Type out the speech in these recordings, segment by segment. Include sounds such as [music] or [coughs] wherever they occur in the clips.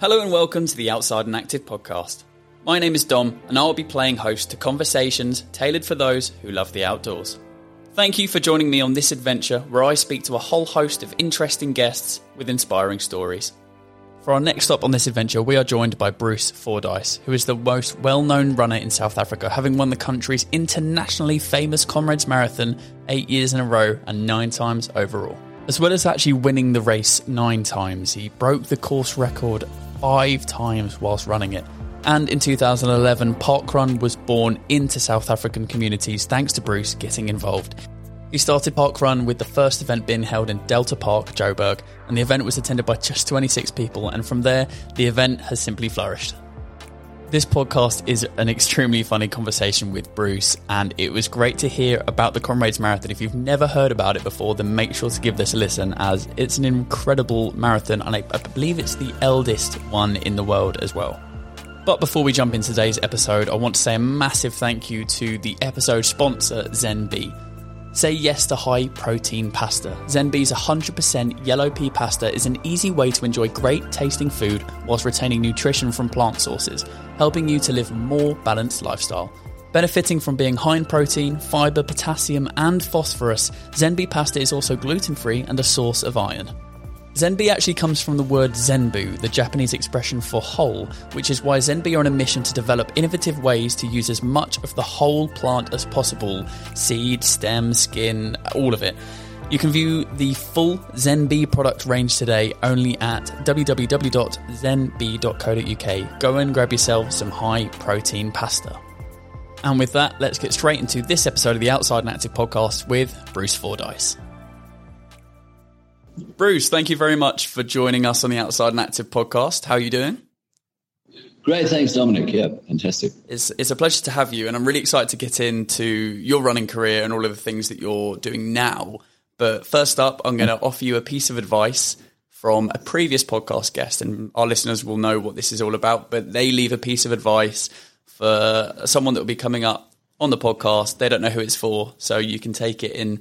Hello and welcome to the Outside and Active podcast. My name is Dom, and I'll be playing host to conversations tailored for those who love the outdoors. Thank you for joining me on this adventure where I speak to a whole host of interesting guests with inspiring stories. For our next stop on this adventure, we are joined by Bruce Fordyce, who is the most well known runner in South Africa, having won the country's internationally famous Comrades Marathon eight years in a row and nine times overall. As well as actually winning the race nine times, he broke the course record five times whilst running it. And in 2011, Parkrun was born into South African communities thanks to Bruce getting involved. He started Parkrun with the first event being held in Delta Park, Joburg, and the event was attended by just 26 people, and from there, the event has simply flourished. This podcast is an extremely funny conversation with Bruce, and it was great to hear about the Comrades Marathon. If you've never heard about it before, then make sure to give this a listen, as it's an incredible marathon, and I, believe it's the eldest one in the world as well. But before we jump into today's episode, I want to say a massive thank you to the episode sponsor, ZenB. Say yes to high protein pasta. ZenB's 100% yellow pea pasta is an easy way to enjoy great tasting food whilst retaining nutrition from plant sources, helping you to live a more balanced lifestyle. Benefiting from being high in protein, fiber, potassium, and phosphorus, ZenB pasta is also gluten free and a source of iron. ZENB actually comes from the word Zenbu, the Japanese expression for whole, which is why ZENB are on a mission to develop innovative ways to use as much of the whole plant as possible seed, stem, skin, all of it. You can view the full ZENB product range today only at www.zenb.co.uk. Go and grab yourself some high protein pasta. And with that, let's get straight into this episode of the Outside and Active podcast with Bruce Fordyce. Bruce, thank you very much for joining us on the Outside and Active podcast. How are you doing? Great, thanks, Dominic. Yeah, fantastic. It's, it's a pleasure to have you, and I'm really excited to get into your running career and all of the things that you're doing now. But first up, I'm going to offer you a piece of advice from a previous podcast guest, and our listeners will know what this is all about. But they leave a piece of advice for someone that will be coming up on the podcast. They don't know who it's for, so you can take it in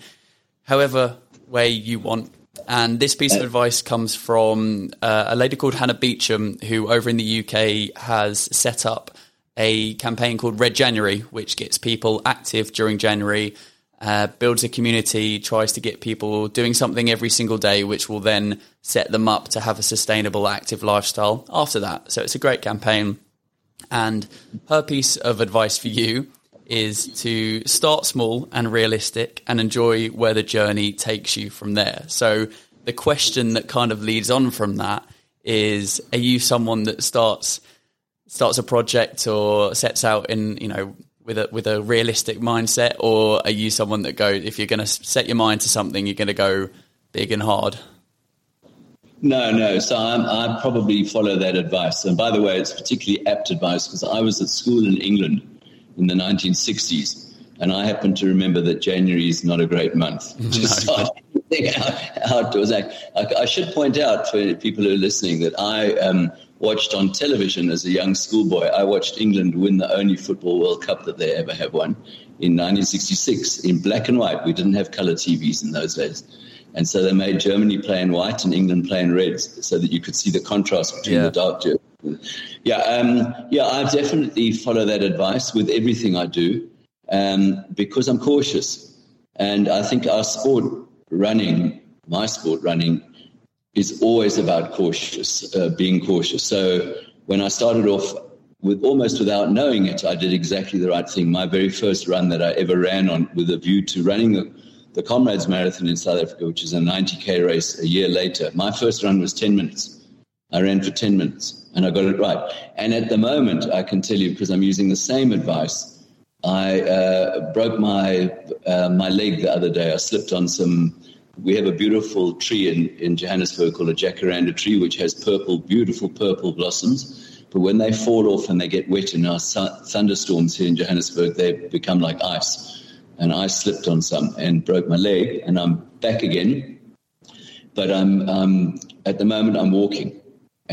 however way you want and this piece of uh, advice comes from uh, a lady called Hannah Beecham, who over in the UK has set up a campaign called Red January, which gets people active during January, uh, builds a community, tries to get people doing something every single day, which will then set them up to have a sustainable, active lifestyle after that. So it's a great campaign. And her piece of advice for you is to start small and realistic and enjoy where the journey takes you from there. So the question that kind of leads on from that is are you someone that starts starts a project or sets out in, you know, with a with a realistic mindset or are you someone that goes if you're going to set your mind to something you're going to go big and hard? No, no. So I'm, I probably follow that advice. And by the way, it's particularly apt advice because I was at school in England in the 1960s. And I happen to remember that January is not a great month to [laughs] no. start outdoors. I, I, should point out for people who are listening that I um, watched on television as a young schoolboy. I watched England win the only football World Cup that they ever have won in 1966 in black and white. We didn't have color TVs in those days. And so they made Germany play in white and England play in reds so that you could see the contrast between yeah. the dark yeah, um, yeah, I definitely follow that advice with everything I do um, because I'm cautious, and I think our sport running, my sport running, is always about cautious, uh, being cautious. So when I started off with almost without knowing it, I did exactly the right thing. My very first run that I ever ran on with a view to running the, the Comrades Marathon in South Africa, which is a 90k race a year later. My first run was 10 minutes. I ran for 10 minutes and I got it right. And at the moment, I can tell you, because I'm using the same advice, I uh, broke my, uh, my leg the other day. I slipped on some. We have a beautiful tree in, in Johannesburg called a jacaranda tree, which has purple, beautiful purple blossoms. But when they fall off and they get wet in our thunderstorms here in Johannesburg, they become like ice. And I slipped on some and broke my leg, and I'm back again. But I'm um, at the moment I'm walking,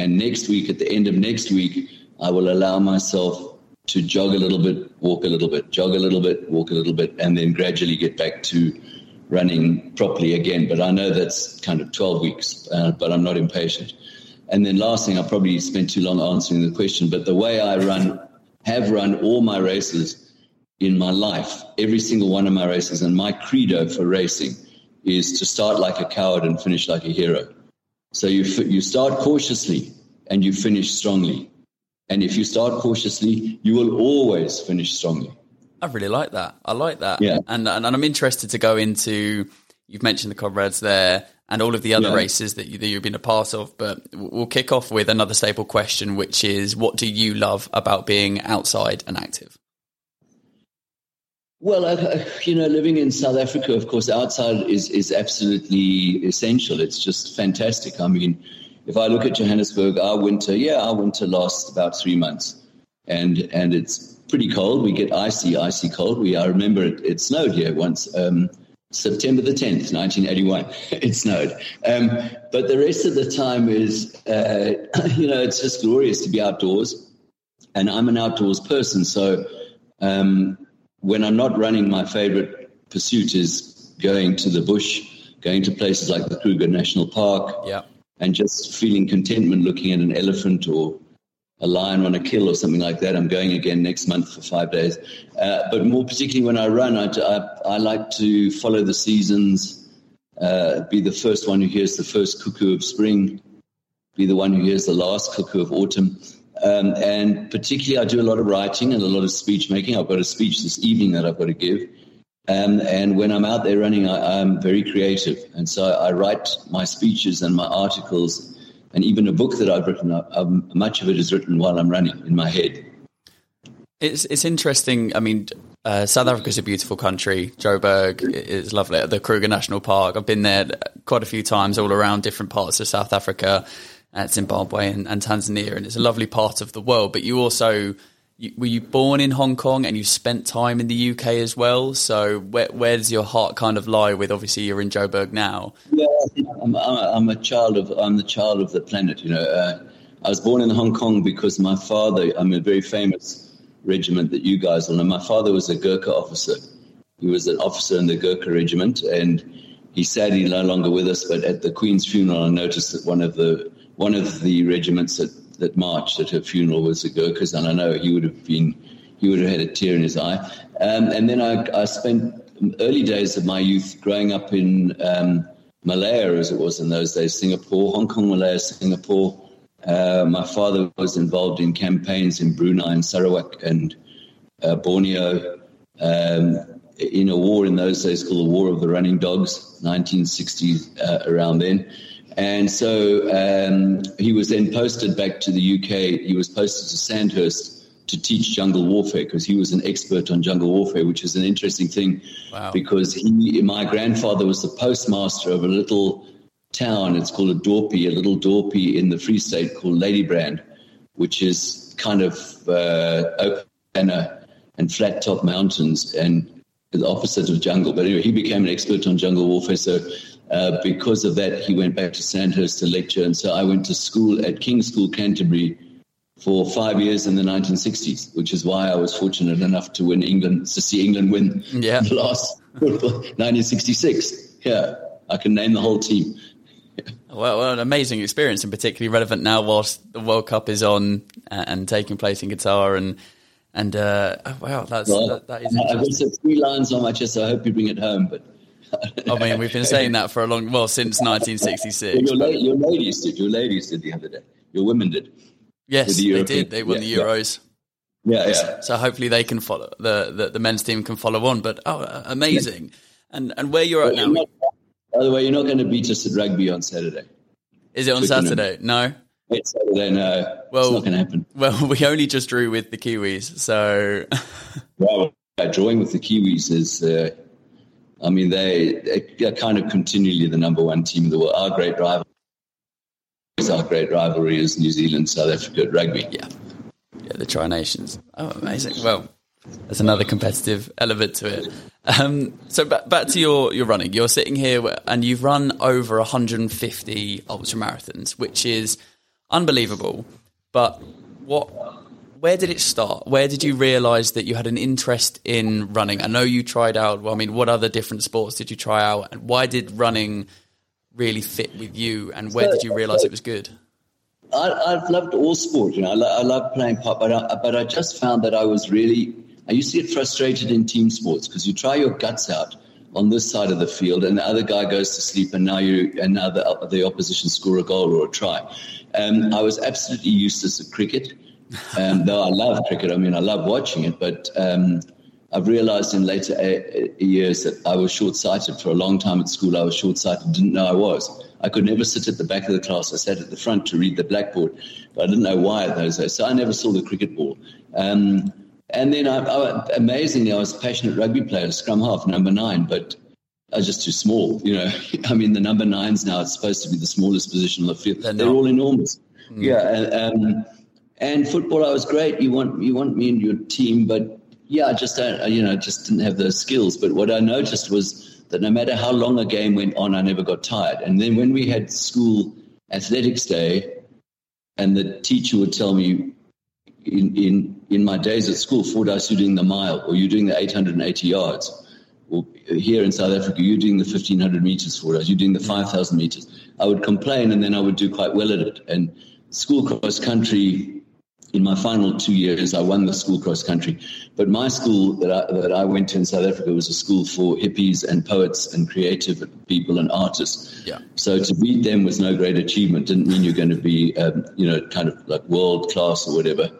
and next week, at the end of next week, I will allow myself to jog a little bit, walk a little bit, jog a little bit, walk a little bit, and then gradually get back to running properly again. But I know that's kind of 12 weeks, uh, but I'm not impatient. And then last thing, I probably spent too long answering the question, but the way I run, have run all my races in my life, every single one of my races, and my credo for racing is to start like a coward and finish like a hero. So you you start cautiously and you finish strongly. And if you start cautiously, you will always finish strongly. I really like that. I like that. Yeah. And and, I'm interested to go into. You've mentioned the comrades there and all of the other yeah. races that, you, that you've been a part of, but we'll kick off with another staple question, which is, what do you love about being outside and active? Well, you know, living in South Africa, of course, outside is, is absolutely essential. It's just fantastic. I mean, if I look at Johannesburg, our winter, yeah, our winter lasts about three months. And, and it's pretty cold. We get icy, icy cold. We, I remember it, it snowed here once, um, September the 10th, 1981. [laughs] it snowed. Um, but the rest of the time is, uh, [coughs] you know, it's just glorious to be outdoors. And I'm an outdoors person. So, um, when I'm not running, my favorite pursuit is going to the bush, going to places like the Kruger National Park, yeah. and just feeling contentment looking at an elephant or a lion on a kill or something like that. I'm going again next month for five days. Uh, but more particularly when I run, I, I, I like to follow the seasons, uh, be the first one who hears the first cuckoo of spring, be the one who hears the last cuckoo of autumn. Um, and particularly, I do a lot of writing and a lot of speech making. I've got a speech this evening that I've got to give. Um, and when I'm out there running, I, am very creative. And so I write my speeches and my articles and even a book that I've written. Um, much of it is written while I'm running in my head. It's, it's interesting. I mean, uh, South Africa is a beautiful country. Joburg is lovely. The Kruger National Park. I've been there quite a few times all around different parts of South Africa at Zimbabwe and, and, Tanzania, and it's a lovely part of the world. But you also you, were you born in Hong Kong and you spent time in the UK as well. So where, where does your heart kind of lie with? Obviously, you're in Joburg now. Yeah, I'm, I'm, a child of I'm the child of the planet. You know, uh, I was born in Hong Kong because my father. I'm a very famous regiment that you guys will know. My father was a Gurkha officer. He was an officer in the Gurkha regiment, and he's sadly no longer with us. But at the Queen's funeral, I noticed that one of the one of the regiments that, that marched at her funeral was the Gurkhas, and I know he would have been, he would have had a tear in his eye. Um, and then I, I, spent early days of my youth growing up in um, Malaya, as it was in those days, Singapore, Hong Kong, Malaya, Singapore. Uh, my father was involved in campaigns in Brunei and Sarawak and uh, Borneo um, in a war in those days called the War of the Running Dogs, 1960 uh, around then. And so um, he was then posted back to the UK. He was posted to Sandhurst to teach jungle warfare because he was an expert on jungle warfare, which is an interesting thing wow. because he, my grandfather was the postmaster of a little town. It's called a dorpie, a little dorpie in the Free State called Ladybrand, which is kind of uh, open and, and flat top mountains and the opposite of jungle. But anyway, he became an expert on jungle warfare. So uh, because of that, he went back to Sandhurst to lecture. And so I went to school at King's School, Canterbury, for five years in the 1960s, which is why I was fortunate enough to win England, to see England win yeah. [laughs] the last 1966. Yeah, I can name the whole team. Well, well, an amazing experience and particularly relevant now whilst the World Cup is on and taking place in Qatar and and uh, oh, wow, that's well, that, that is. I've got three lines on my chest. So I hope you bring it home, but I mean, we've been saying that for a long, well, since [laughs] 1966. Your, your, ladies did. Your ladies did the other day. Your women did. Yes, the they did. They won yeah, the Euros. Yeah, yeah. So hopefully they can follow the, the, the men's team can follow on. But oh, amazing! Yeah. And and where you're at now. Not, by the way, you're not going to beat us at rugby on Saturday. Is it on Saturday? No. It's Saturday. No. Well, it's not going to happen. Well, [laughs] we only just drew with the Kiwis, so. [laughs] well, drawing with the Kiwis is. Uh, I mean, they, they're kind of continually the number one team in the world. Our great rival our great rivalry is New Zealand, South Africa rugby. Yeah. Yeah, the Tri Nations. Oh, amazing. Well, there's another competitive element to it. Um, so back, back to your, your running. You're sitting here and you've run over 150 ultra marathons, which is unbelievable. But what where did it start? Where did you realize that you had an interest in running? I know you tried out, well, I mean, what other different sports did you try out? And why did running really fit with you? And where so, did you realize so, it was good? I, have loved all sport. You know, I, lo- I love playing pop, but I, but I just found that I was really. I used to get frustrated in team sports because you try your guts out on this side of the field, and the other guy goes to sleep, and now you and now the, the opposition score a goal or a try. Um, I was absolutely useless at cricket, um, [laughs] though I love cricket. I mean, I love watching it, but um, I've realized in later a- a years that I was short sighted. For a long time at school, I was short sighted, didn't know I was. I could never sit at the back of the class. I sat at the front to read the blackboard, but I didn't know why those days. So I never saw the cricket ball. Um, and then, I, I, amazingly, I was a passionate rugby player, scrum half, number nine, but I was just too small. You know, [laughs] I mean, the number nines now it's supposed to be the smallest position on the field. They're, They're all enormous. Mm. Yeah, um, and football, I was great. You want you want me in your team, but yeah, I just don't, you know, just didn't have those skills. But what I noticed was that no matter how long a game went on, I never got tired. And then when we had school athletics day, and the teacher would tell me, in in in my days at school, Fordyce, you're doing the mile, or you're doing the 880 yards. Or here in South Africa, you're doing the 1500 meters for us, you're doing the 5,000 meters. I would complain and then I would do quite well at it. And school cross country in my final two years, I won the school cross country. But my school that I, that I went to in South Africa was a school for hippies and poets and creative people and artists. Yeah. So to beat them was no great achievement. Didn't mean you're going to be, um, you know, kind of like world class or whatever.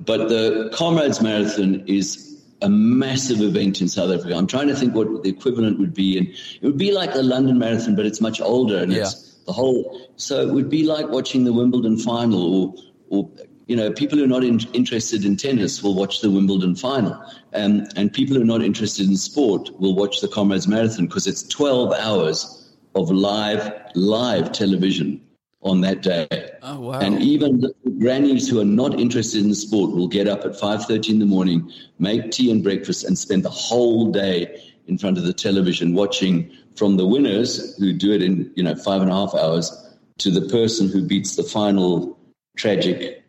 But the Comrades Marathon is a massive event in South Africa. I'm trying to think what the equivalent would be, and it would be like the London Marathon, but it's much older and yeah. it's the whole. So it would be like watching the Wimbledon final or or you know, people who are not in, interested in tennis will watch the Wimbledon final, um, and people who are not interested in sport will watch the Comrades Marathon because it's 12 hours of live live television on that day. Oh wow! And even grannies who are not interested in the sport will get up at 5:30 in the morning, make tea and breakfast, and spend the whole day in front of the television watching from the winners who do it in you know five and a half hours to the person who beats the final tragic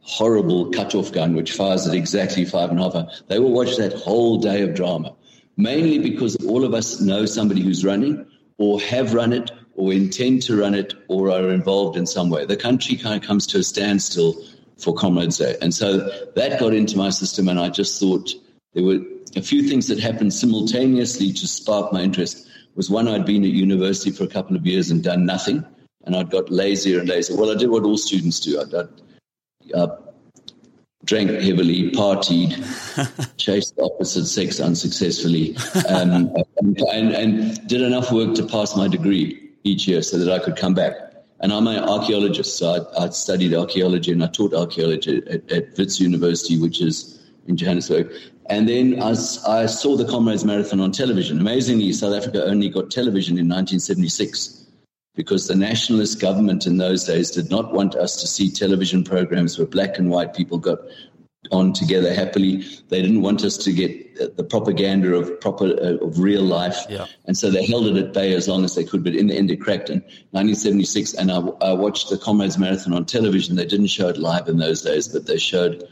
horrible cut-off gun which fires at exactly five and a half hours. They will watch that whole day of drama, mainly because all of us know somebody who's running or have run it or intend to run it or are involved in some way. The country kind of comes to a standstill for Comrades Day. And so that got into my system and I just thought there were a few things that happened simultaneously to spark my interest. Was one, I'd been at university for a couple of years and done nothing, and I'd got lazier and lazier. Well, I did what all students do. I'd, I'd uh, drank heavily, partied, [laughs] chased the opposite sex unsuccessfully, um, and, and, did enough work to pass my degree each year so that I could come back. And I'm an archaeologist, so I, I studied archaeology and I taught archaeology at, at Wits University, which is in Johannesburg. And then I, I saw the Comrades Marathon on television. Amazingly, South Africa only got television in 1976 because the nationalist government in those days did not want us to see television programs where black and white people got on together happily. They didn't want us to get the propaganda of proper uh, of real life, yeah. and so they held it at bay as long as they could. But in the end, it cracked in 1976, and I, I watched the Comrades Marathon on television. They didn't show it live in those days, but they showed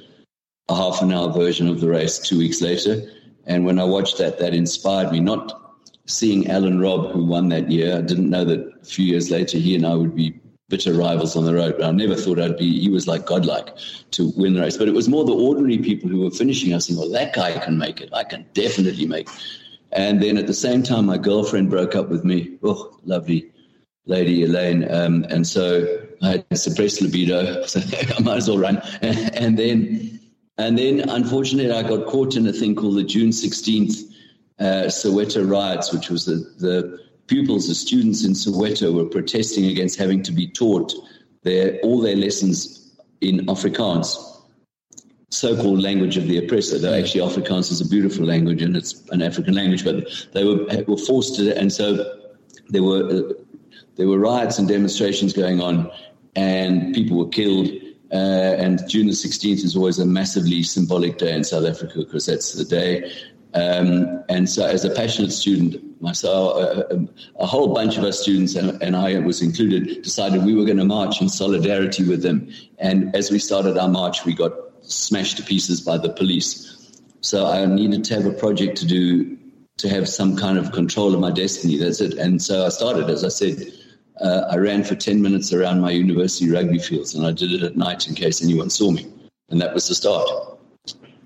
a half an hour version of the race two weeks later. And when I watched that, that inspired me not seeing Alan Robb, who won that year, I didn't know that a few years later he and I would be bitter rivals on the road. But I never thought I'd be, he was like godlike to win the race. But it was more the ordinary people who were finishing us saying, well, that guy can make it. I can definitely make it. And then at the same time, my girlfriend broke up with me. Oh, lovely lady Elaine. Um, and so I had suppressed libido, [laughs] so I might as well run. And, [laughs] and then, and then unfortunately, I got caught in a thing called the June 16th uh, Soweto riots, which was the, the pupils, the students in Soweto were protesting against having to be taught their, all their lessons in Afrikaans, so-called language of the oppressor. Though actually Afrikaans is a beautiful language and it's an African language, but they were, were forced to, and so there were uh, there were riots and demonstrations going on, and people were killed. Uh, and June the 16th is always a massively symbolic day in South Africa because that's the day um, and so, as a passionate student myself, a, a, whole bunch of us students, and, and, I was included, decided we were going to march in solidarity with them. And as we started our march, we got smashed to pieces by the police. So I needed to have a project to do to have some kind of control of my destiny. That's it. And so I started, as I said, uh, I ran for 10 minutes around my university rugby fields, and I did it at night in case anyone saw me. And that was the start.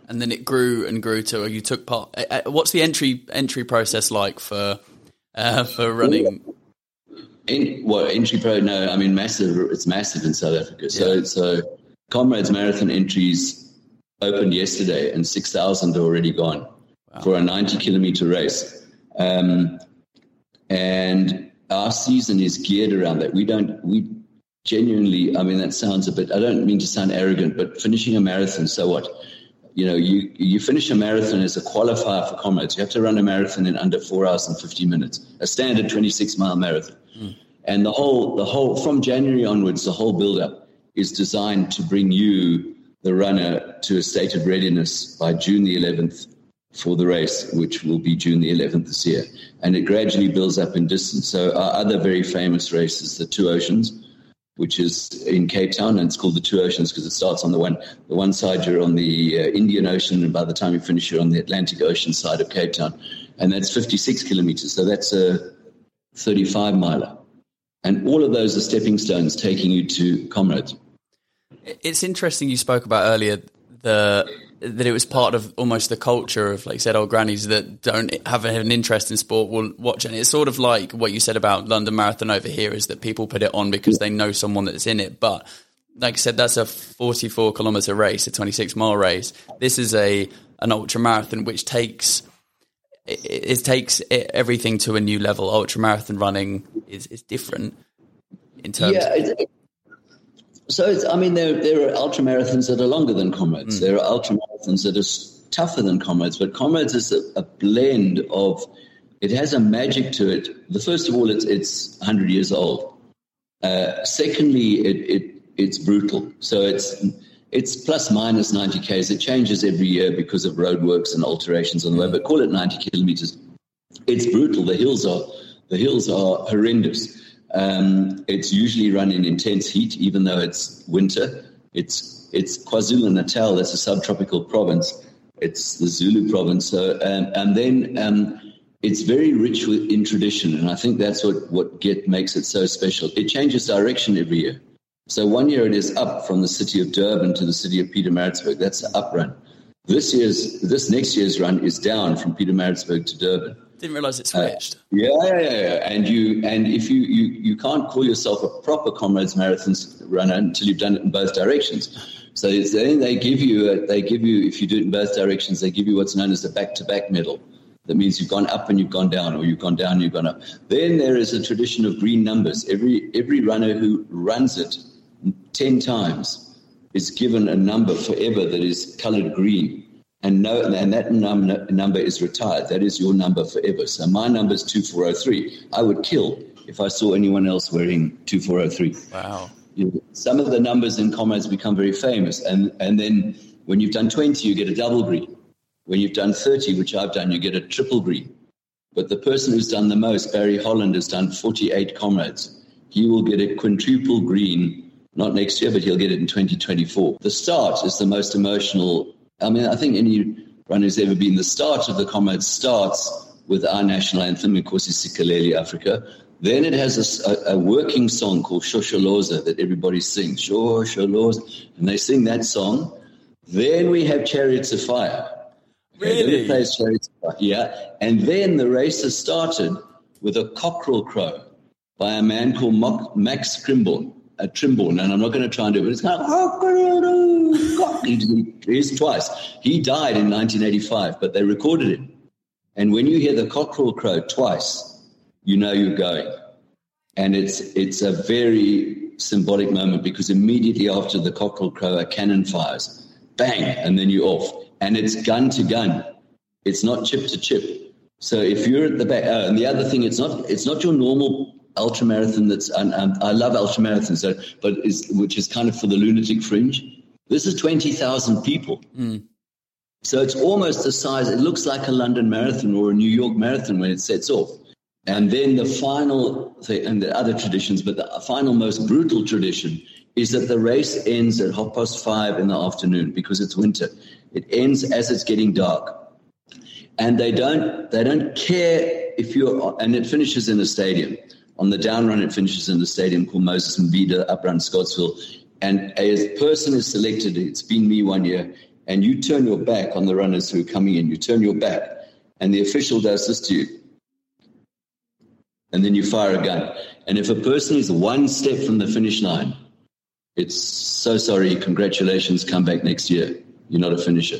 And then it grew and grew to you took part. Uh, uh, what's the entry entry process like for uh, for running? In, well, entry pro? No, I mean massive. It's massive in South Africa. So, yeah. so Comrades Marathon entries opened yesterday, and six thousand already gone wow. for a ninety kilometer race. Um, and our season is geared around that. We don't, we genuinely, I mean, that sounds a bit, I don't mean to sound arrogant, but finishing a marathon, so what? You know, you, you finish a marathon as a qualifier for comrades. You have to run a marathon in under four hours and 50 minutes, a standard 26 mile marathon. Mm. And the whole, the whole, from January onwards, the whole build up is designed to bring you, the runner, to a state of readiness by June the 11th for the race, which will be June the 11th this year. And it gradually builds up in distance. So our other very famous race is the Two Oceans, which is in Cape Town, and it's called the Two Oceans because it starts on the one the one side you're on the uh, Indian Ocean, and by the time you finish, you're on the Atlantic Ocean side of Cape Town, and that's 56 kilometers. So that's a 35 miler, and all of those are stepping stones taking you to Comrades. It's interesting you spoke about earlier the that it was part of almost the culture of, like you said, old grannies that don't have an interest in sport will watch it. And it's sort of like what you said about London Marathon over here is that people put it on because they know someone that's in it. But like I said, that's a 44 kilometer race, a 26 mile race. This is a an ultra marathon which takes it, it takes everything to a new level. Ultra marathon running is, is different in terms. Yeah, it, so it's, I mean, there there are ultra marathons that are longer than comrades. Mm. There are ultra marathons that are tougher than comrades. But comrades is a, a, blend of. It has a magic to it. The first of all, it's it's 100 years old. Uh, secondly, it, it it's brutal. So it's it's plus minus 90 k's. It changes every year because of roadworks and alterations on the way. But call it 90 kilometers. It's brutal. The hills are the hills are horrendous. Um, it's usually run in intense heat, even though it's winter. It's it's KwaZulu Natal. That's a subtropical province. It's the Zulu province. So, um, and then um, it's very rich in tradition, and I think that's what what get makes it so special. It changes direction every year. So one year it is up from the city of Durban to the city of Pietermaritzburg. That's the up run. This year's this next year's run is down from Pietermaritzburg to Durban. Didn't realize it switched. Uh, yeah, yeah, yeah. And you and if you, you you can't call yourself a proper comrades marathon runner until you've done it in both directions. So then they give you a, they give you if you do it in both directions they give you what's known as the back to back medal. That means you've gone up and you've gone down, or you've gone down and you've gone up. Then there is a tradition of green numbers. Every every runner who runs it ten times is given a number forever that is coloured green and no, and that num- number is retired. That is your number forever. So my number is 2403. I would kill if I saw anyone else wearing 2403. Wow. You know, some of the numbers in comrades become very famous. And, and then when you've done 20, you get a double green. When you've done 30, which I've done, you get a triple green. But the person who's done the most, Barry Holland, has done 48 comrades. He will get a quintuple green, not next year, but he'll get it in 2024. The start is the most emotional I mean, I think any runner who's ever been the start of the comrade starts with our national anthem, of course, is Sikelel' Africa. Then it has a, a, working song called Shosholoza that everybody sings, Shosholoza, and they sing that song. Then we have Chariots of Fire. Really? Plays Chariots of Fire. Yeah. And then the race has started with a cockerel crow by a man called Max Trimborn a Trimborn, and I'm not going to try and do it, but it's kind of, oh, oh he's twice. He died in 1985, but they recorded it. And when you hear the cockerel crow twice, you know you're going. And it's, it's a very symbolic moment because immediately after the cockerel crow, a cannon fires, bang, and then you're off. And it's gun to gun. It's not chip to chip. So if you're at the back, oh, and the other thing, it's not, it's not your normal ultra marathon that's and, and I love ultra marathons, so, but is which is kind of for the lunatic fringe. This is twenty thousand people. Mm. So it's almost the size. It looks like a London marathon or a New York marathon when it sets off. And then the final thing, and the other traditions, but the final most brutal tradition is that the race ends at half past five in the afternoon because it's winter. It ends as it's getting dark. And they don't they don't care if you're and it finishes in a stadium. On the down run, it finishes in the stadium called Moses Mabhida, up around Scottsville. And a person is selected, it's been me one year, and you turn your back on the runners who are coming in. You turn your back, and the official does this to you. And then you fire a gun. And if a person is one step from the finish line, it's so sorry, congratulations, come back next year. You're not a finisher.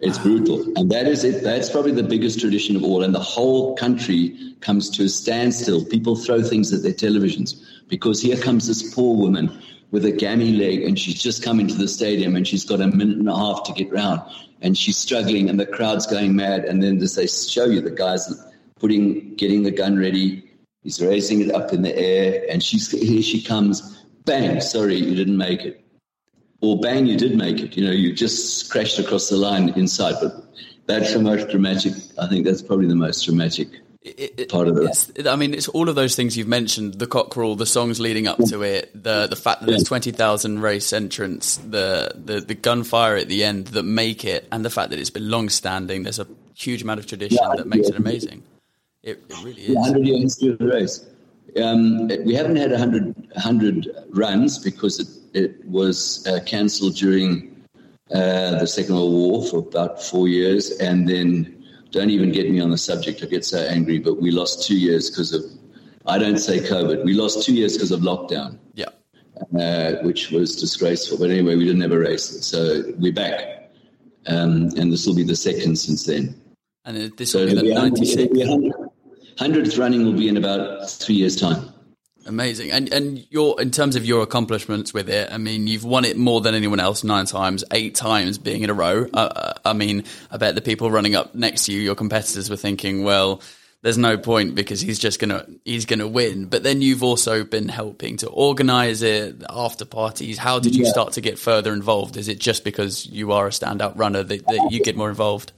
It's brutal. And that is it. That's probably the biggest tradition of all. And the whole country comes to a standstill. People throw things at their televisions because here comes this poor woman with a gammy leg and she's just come into the stadium and she's got a minute and a half to get round and she's struggling and the crowd's going mad. And then as they show you, the guy's putting, getting the gun ready. He's raising it up in the air and she's, here she comes. Bang, sorry, you didn't make it or bang, you did make it. You know, you just crashed across the line inside. But that's the most dramatic. I think that's probably the most dramatic it, it, part of it. I mean, it's all of those things you've mentioned: the cockerel, the songs leading up to it, the the fact that there's twenty thousand race entrants, the, the the gunfire at the end that make it, and the fact that it's been long standing. There's a huge amount of tradition yeah, that makes yeah. it amazing. It, it really is. Hundred year history of the race. Um, we haven't had 100, 100 runs because it, it was uh, cancelled during uh, the Second World War for about four years. And then, don't even get me on the subject, I get so angry, but we lost two years because of, I don't say COVID, we lost two years because of lockdown. Yeah. Uh, which was disgraceful. But anyway, we didn't have a race. So we're back. Um, and this will be the second since then. And this will so be the 96th. 100th running will be in about three years' time. Amazing. And and your in terms of your accomplishments with it, I mean, you've won it more than anyone else nine times, eight times being in a row. Uh, uh, I mean, I bet the people running up next to you, your competitors, were thinking, well, there's no point because he's just gonna he's gonna win. But then you've also been helping to organise it, after parties. How did you yeah. start to get further involved? Is it just because you are a standout runner that, that you get more involved?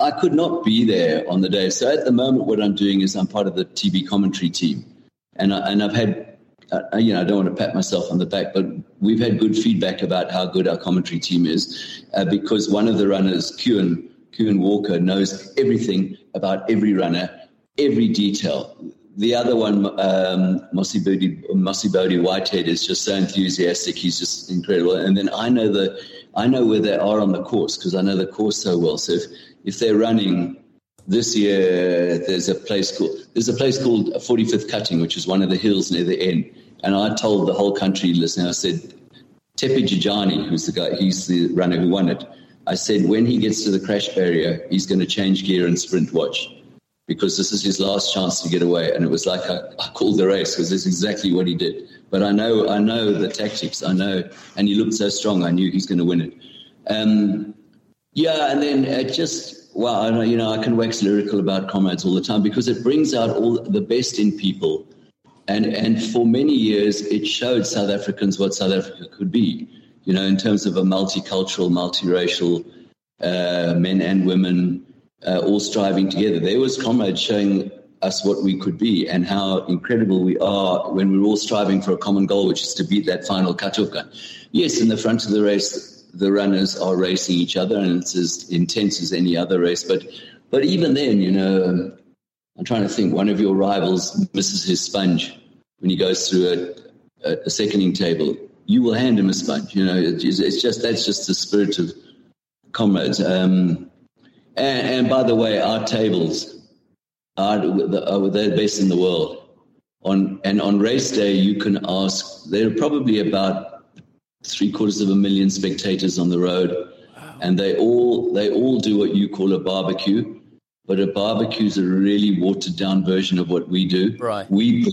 I could not be there on the day. So at the moment, what I'm doing is I'm part of the TV commentary team, and I, and I've had, uh, you know, I don't want to pat myself on the back, but we've had good feedback about how good our commentary team is, uh, because one of the runners, Kewan Kewan Walker, knows everything about every runner, every detail. The other one, um, Mosibodi Whitehead, is just so enthusiastic. He's just incredible. And then I know the, I know where they are on the course because I know the course so well. So if if they're running this year, there's a place called there's a place called 45th Cutting, which is one of the hills near the end. And I told the whole country listening, I said, Tete Dijana, who's the guy, he's the runner who won it. I said, when he gets to the crash barrier, he's going to change gear and sprint watch because this is his last chance to get away. And it was like I, I called the race because that's exactly what he did. But I know, I know the tactics. I know, and he looked so strong. I knew he's going to win it. Um, yeah, and then it just well, you know, I can wax lyrical about comrades all the time because it brings out all the best in people, and and for many years it showed South Africans what South Africa could be, you know, in terms of a multicultural, multiracial, uh, men and women uh, all striving together. There was comrades showing us what we could be and how incredible we are when we're all striving for a common goal, which is to beat that final cutoff gun. Yes, in the front of the race, the runners are racing each other, and it's as intense as any other race. But but even then, you know, I'm trying to think. One of your rivals misses his sponge when he goes through a, a, a seconding table. You will hand him a sponge. You know, it's, it's just that's just the spirit of comrades. Um, and, and, by the way, our tables are, are they're best in the world. On and on race day, you can ask. There are probably about three quarters of a million spectators on the road, wow. and they all they all do what you call a barbecue. But a barbecue is a really watered down version of what we do. Right. We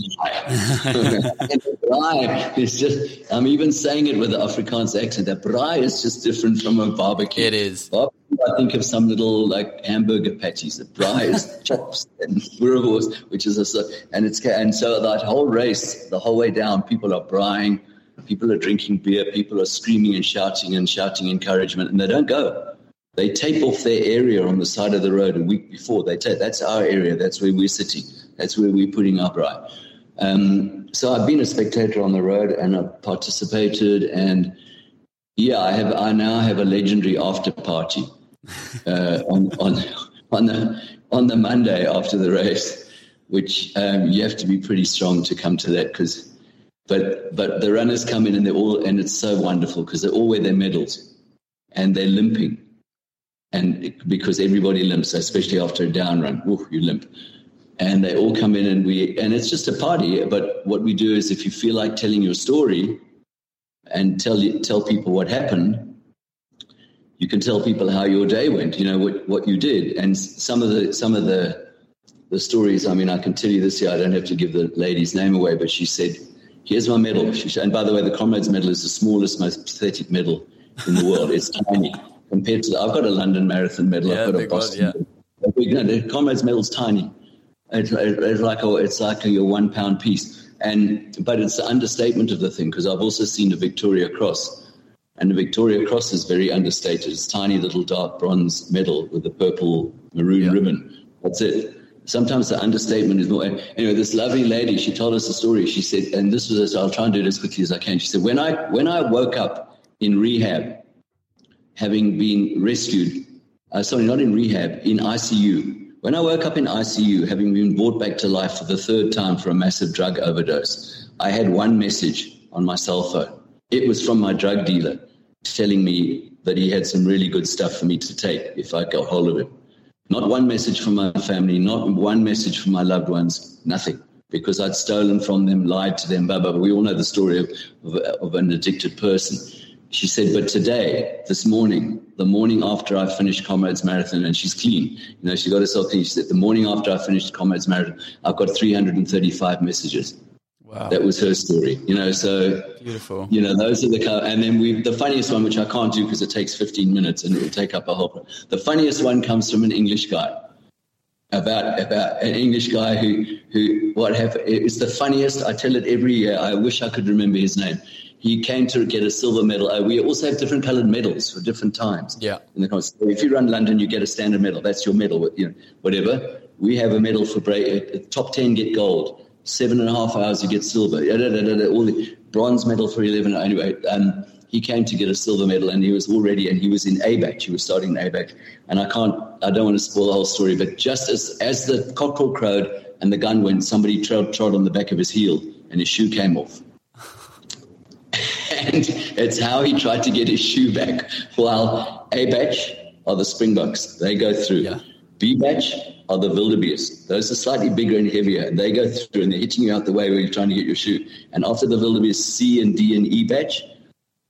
braai [laughs] is just, I'm even saying it with the Afrikaans accent. That braai is just different from a barbecue. It is. Barbecue, I think of some little like hamburger patties. The braai is [laughs] chops and boerewors, which is a, and it's, and so that whole race, the whole way down, people are braaiing People are drinking beer. People are screaming and shouting and shouting encouragement, and they don't go. They tape off their area on the side of the road a week before. They take that's our area. That's where we're sitting. That's where we're putting our braai. Um, so I've been a spectator on the road and I've participated. And yeah, I have. I now have a legendary after party [laughs] uh, on on on the on the Monday after the race which um, you have to be pretty strong to come to that because. But but the runners come in and they're all and it's so wonderful because they all wear their medals and they're limping and because everybody limps, especially after a down run, ooh, you limp. And they all come in and we and it's just a party. But what we do is if you feel like telling your story and tell you, tell people what happened, you can tell people how your day went, you know, what, what you did. And some of the some of the the stories, I mean, I can tell you this here, I don't have to give the lady's name away, but she said, Here's my medal. She, and by the way, the Comrades Medal is the smallest, most pathetic medal in the world. It's tiny compared to. The, I've got a London Marathon medal. Yeah, I've got a Boston. One, yeah. Know, the Comrades medal's tiny. It's, it's like a, it's like a, a one pound piece, and but it's the understatement of the thing because I've also seen the Victoria Cross, and the Victoria Cross is very understated. It's tiny little dark bronze medal with a purple maroon yeah. ribbon. That's it sometimes the understatement is more. Anyway, this lovely lady, she told us a story. She said, and this was, I'll try and do it as quickly as I can. She said, when I when I woke up in rehab, having been rescued, uh, sorry, not in rehab, in ICU. When I woke up in ICU, having been brought back to life for the third time for a massive drug overdose, I had one message on my cell phone. It was from my drug dealer telling me that he had some really good stuff for me to take if I got hold of him. Not one message from my family, not one message from my loved ones, nothing. Because I'd stolen from them, lied to them, blah, blah. We all know the story of, of, of an addicted person. She said, but today, this morning, the morning after I finished Comrades Marathon, and she's clean, you know, she got herself clean. She said, the morning after I finished Comrades Marathon, I've got 335 messages. Wow. That was her story, you know. So beautiful. You know, those are the and then we the funniest one, which I can't do because it takes 15 minutes and it will take up a whole. The funniest one comes from an English guy about about an English guy who who what happened. It's the funniest. I tell it every year. I wish I could remember his name. He came to get a silver medal. Uh, we also have different coloured medals for different times. Yeah. In the so if you run London, you get a standard medal. That's your medal. You know, whatever. We have a medal for break. Uh, top ten get gold seven and a half hours you get silver. All the bronze medal for 11. Anyway, um, he came to get a silver medal and he was already, and he was in A batch. He was starting in A batch. And I can't, I don't want to spoil the whole story, but just as, as the cockerel crowed and the gun went, somebody trod, trod on the back of his heel and his shoe came off. [laughs] and it's how he tried to get his shoe back. While A batch are the Springboks, they go through. Yeah. B batch are the wildebeest. Those are slightly bigger and heavier, and they go through and they're hitting you out the way where you're trying to get your shoe. And after the wildebeest C and D and E batch,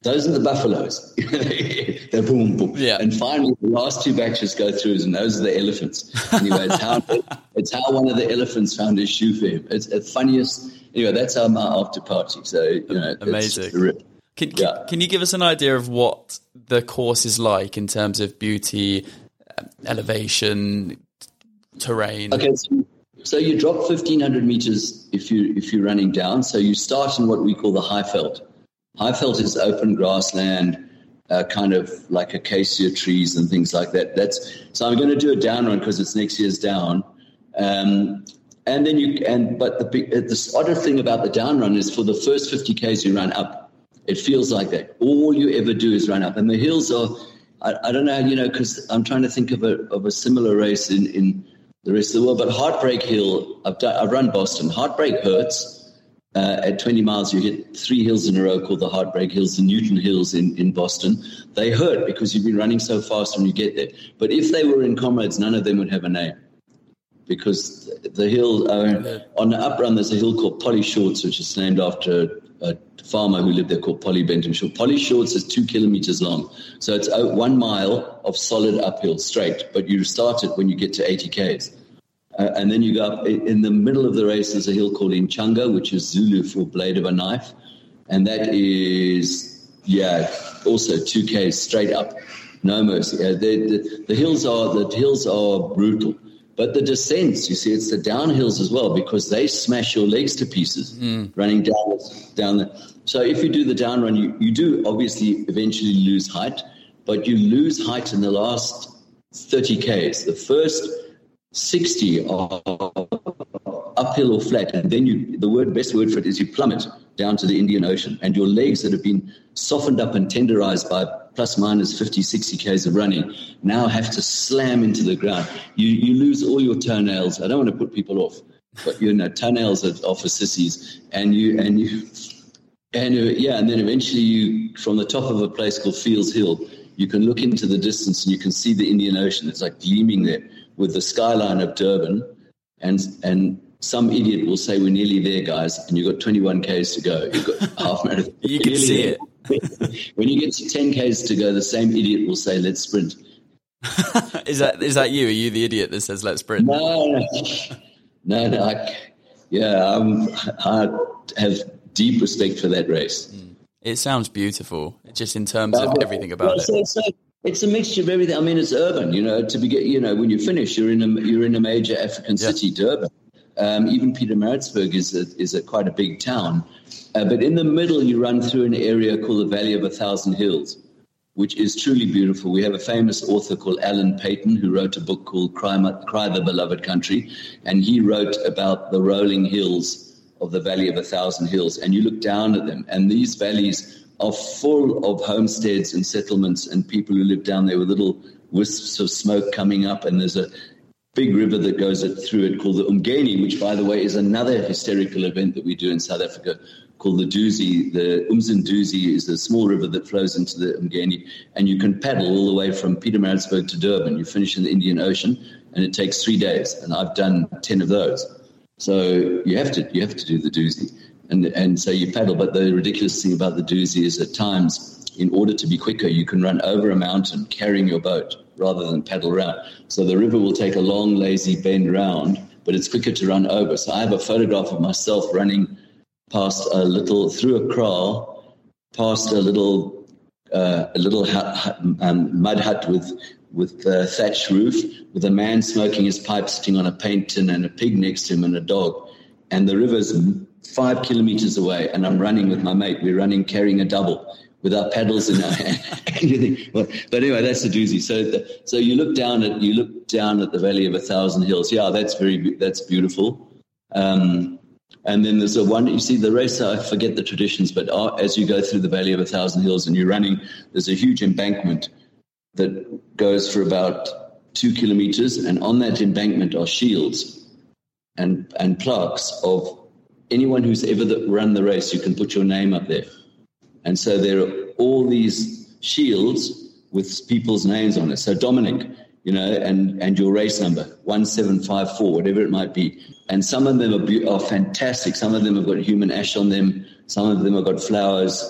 those are the buffaloes. [laughs] They're boom, boom. Yeah. And finally, the last two batches go through, and those are the elephants. Anyway, it's how, [laughs] it's how one of the elephants found his shoe for him. It's the funniest. Anyway, that's our after party. So, you know, amazing. Can, can, yeah. can you give us an idea of what the course is like in terms of beauty, elevation, terrain? Okay, so, so you drop 1,500 meters if, you, if you're running down. So you start in what we call the Highveld. Highveld is open grassland, uh, kind of like acacia trees and things like that. That's so I'm going to do a down run because it's next year's down. Um, and then you and but the the other thing about the down run is for the first 50 k's you run up. It feels like that. All you ever do is run up, and the hills are. I, I don't know, you know, because I'm trying to think of a of a similar race in in the rest of the world. But Heartbreak Hill, I've, done, I've run Boston. Heartbreak hurts. Uh, at 20 miles, you hit three hills in a row called the Heartbreak Hills, the Newton Hills in, in Boston. They hurt because you've been running so fast when you get there. But if they were in comrades, none of them would have a name. Because the hill, uh, on the up run, there's a hill called Polly Shortts, which is named after a farmer who lived there called Polly Benton Short. Polly Shortts is two kilometers long. So it's one mile of solid uphill straight, but you start it when you get to 80 Ks. Uh, and then you go up in the middle of the race, there's a hill called Inchanga, which is Zulu for blade of a knife. And that is, yeah, also 2K straight up. No mercy. Uh, the, the, the hills are the hills are brutal. But the descents, you see, it's the downhills as well because they smash your legs to pieces mm. running down down the. So if you do the down run, you, you do obviously eventually lose height, but you lose height in the last 30 Ks. The first 60 are uphill or flat, and then you the word best word for it is you plummet down to the Indian Ocean, and your legs that have been softened up and tenderized by plus minus 50, 60 k's of running now have to slam into the ground. You you lose all your toenails. I don't want to put people off, but you know, toenails are, of for sissies, and you and you and uh, yeah, and then eventually you from the top of a place called Fields Hill, you can look into the distance and you can see the Indian Ocean. It's like gleaming there with the skyline of Durban, and and some idiot will say, "We're nearly there, guys," and you've got 21 k's to go. You've got [laughs] half marathon. you can see there. it. [laughs] when you get to 10 k's to go, the same idiot will say, "Let's sprint." [laughs] is that is that you? Are you the idiot that says let's sprint? No, no, no. I, yeah, um, I have deep respect for that race. Mm. It sounds beautiful, just in terms of everything about well, it. So, so it's a mixture of everything. I mean, it's urban. You know, to be you know, when you finish, you're in a you're in a major African city, yeah. Durban. Um, even Pietermaritzburg is a, is a quite a big town, uh, but in the middle you run through an area called the Valley of a Thousand Hills, which is truly beautiful. We have a famous author called Alan Paton who wrote a book called Cry, Cry the Beloved Country, and he wrote about the rolling hills of the Valley of a Thousand Hills. And you look down at them, and these valleys are full of homesteads and settlements and people who live down there with little wisps of smoke coming up, and there's a big river that goes through it called the Umgeni, which, by the way, is another hysterical event that we do in South Africa called the Duzi. The Umsunduzi is a small river that flows into the Umgeni, and you can paddle all the way from Pietermaritzburg to Durban. You finish in the Indian Ocean, and it takes three days. And I've done ten of those. So you have to you have to do the Duzi, and and so you paddle. But the ridiculous thing about the Duzi is at times. In order to be quicker, you can run over a mountain carrying your boat rather than paddle around. So the river will take a long, lazy bend round, but it's quicker to run over. So I have a photograph of myself running past a little through a kraal, past a little uh, a little hut, um, mud hut with with a thatched roof, with a man smoking his pipe, sitting on a paint tin, and a pig next to him, and a dog. And the river's five kilometers away, and I'm running with my mate. We're running carrying a double with our paddles in our hand. [laughs] but anyway, that's a doozy. So, the, so you look down at you look down at the Valley of a Thousand Hills. Yeah, that's very that's beautiful. Um, and then there's a one, you see the race, I forget the traditions, but as you go through the Valley of a Thousand Hills and you're running, there's a huge embankment that goes for about two kilometers. And on that embankment are shields and, and plaques of anyone who's ever run the race. You can put your name up there. And so there are all these shields with people's names on it. So Dominic, you know, and, and your race number, 1754, whatever it might be. And some of them are, be- are fantastic. Some of them have got human ash on them. Some of them have got flowers.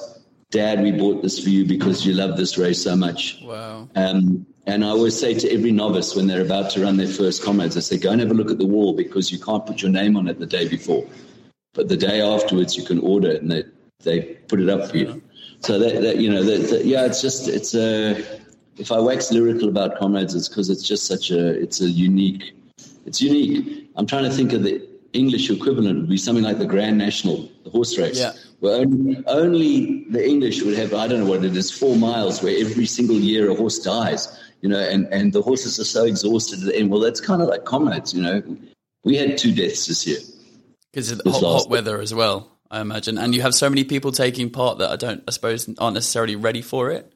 Dad, we bought this for you because you love this race so much. Wow. Um, and I always say to every novice when they're about to run their first comrades, I say, go and have a look at the wall because you can't put your name on it the day before. But the day afterwards, you can order it and they, they put it up for you. So that, that you know, that, that, yeah, it's just, it's a, if I wax lyrical about comrades, it's because it's just such a it's a unique it's unique. I'm trying to think of the English equivalent would be something like the Grand National, the horse race. Yeah. Where only, only the English would have I don't know what it is, four miles where every single year a horse dies, you know, and, and the horses are so exhausted at the end. Well that's kind of like comrades, you know. We had two deaths this year. Because of hot, hot weather as well, I imagine. And you have so many people taking part that I don't I suppose aren't necessarily ready for it.